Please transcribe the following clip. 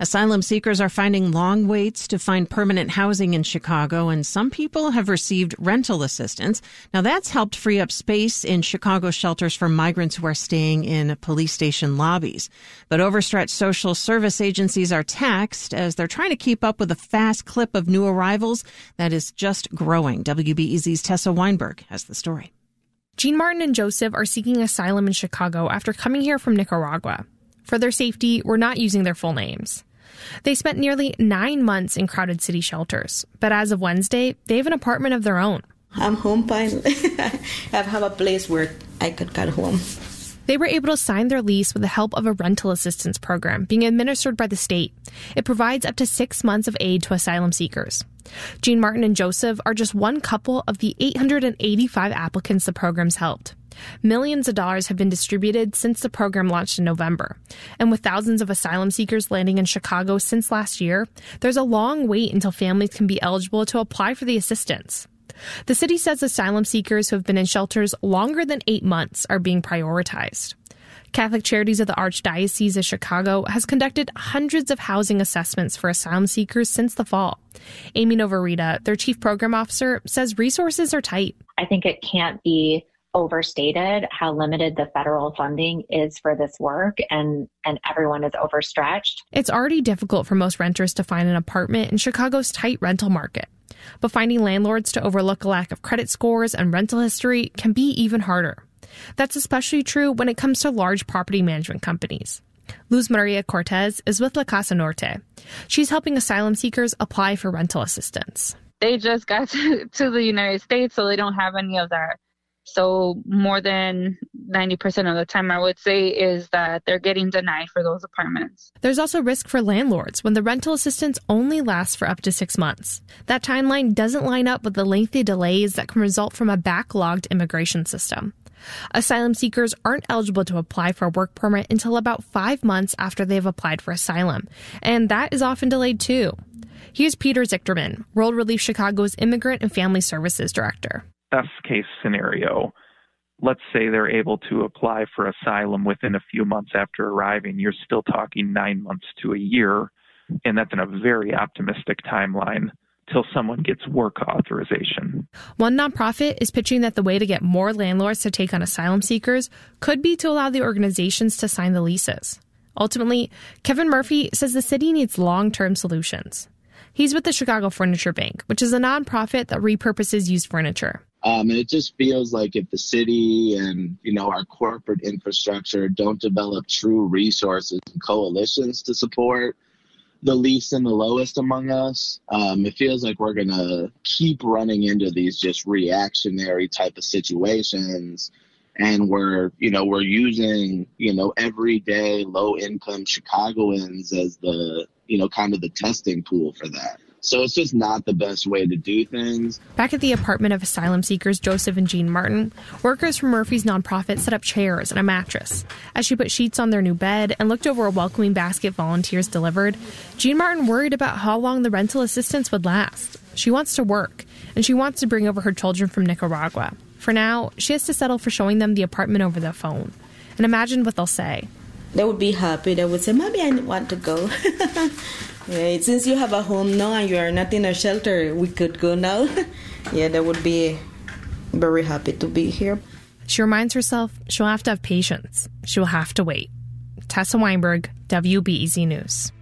Asylum seekers are finding long waits to find permanent housing in Chicago, and some people have received rental assistance. Now, that's helped free up space in Chicago shelters for migrants who are staying in police station lobbies. But overstretched social service agencies are taxed as they're trying to keep up with a fast clip of new arrivals that is just growing. WBEZ's Tessa Weinberg has the story. Jean Martin and Joseph are seeking asylum in Chicago after coming here from Nicaragua. For their safety, we're not using their full names. They spent nearly nine months in crowded city shelters, but as of Wednesday, they have an apartment of their own. I'm home fine. I have a place where I could get home. They were able to sign their lease with the help of a rental assistance program being administered by the state. It provides up to six months of aid to asylum seekers. Jean Martin and Joseph are just one couple of the 885 applicants the program's helped. Millions of dollars have been distributed since the program launched in November. And with thousands of asylum seekers landing in Chicago since last year, there's a long wait until families can be eligible to apply for the assistance. The city says asylum seekers who have been in shelters longer than eight months are being prioritized. Catholic Charities of the Archdiocese of Chicago has conducted hundreds of housing assessments for asylum seekers since the fall. Amy Novarita, their chief program officer, says resources are tight. I think it can't be overstated how limited the federal funding is for this work and and everyone is overstretched. It's already difficult for most renters to find an apartment in Chicago's tight rental market. But finding landlords to overlook a lack of credit scores and rental history can be even harder. That's especially true when it comes to large property management companies. Luz Maria Cortez is with La Casa Norte. She's helping asylum seekers apply for rental assistance. They just got to, to the United States, so they don't have any of that so more than 90% of the time, I would say, is that they're getting denied for those apartments. There's also risk for landlords when the rental assistance only lasts for up to six months. That timeline doesn't line up with the lengthy delays that can result from a backlogged immigration system. Asylum seekers aren't eligible to apply for a work permit until about five months after they've applied for asylum, and that is often delayed too. Here's Peter Zichterman, World Relief Chicago's Immigrant and Family Services Director best case scenario, let's say they're able to apply for asylum within a few months after arriving, you're still talking nine months to a year. And that's in a very optimistic timeline till someone gets work authorization. One nonprofit is pitching that the way to get more landlords to take on asylum seekers could be to allow the organizations to sign the leases. Ultimately, Kevin Murphy says the city needs long term solutions. He's with the Chicago Furniture Bank, which is a nonprofit that repurposes used furniture. Um, and it just feels like if the city and you know our corporate infrastructure don't develop true resources and coalitions to support the least and the lowest among us, um, it feels like we're gonna keep running into these just reactionary type of situations, and we're you know we're using you know everyday low income Chicagoans as the you know, kind of the testing pool for that. So it's just not the best way to do things. Back at the apartment of asylum seekers Joseph and Jean Martin, workers from Murphy's nonprofit set up chairs and a mattress. As she put sheets on their new bed and looked over a welcoming basket volunteers delivered, Jean Martin worried about how long the rental assistance would last. She wants to work, and she wants to bring over her children from Nicaragua. For now, she has to settle for showing them the apartment over the phone. And imagine what they'll say they would be happy. They would say, "Maybe I want to go." yeah, since you have a home now and you are not in a shelter, we could go now. yeah, they would be very happy to be here. She reminds herself she'll have to have patience. She will have to wait. Tessa Weinberg, WBEZ News.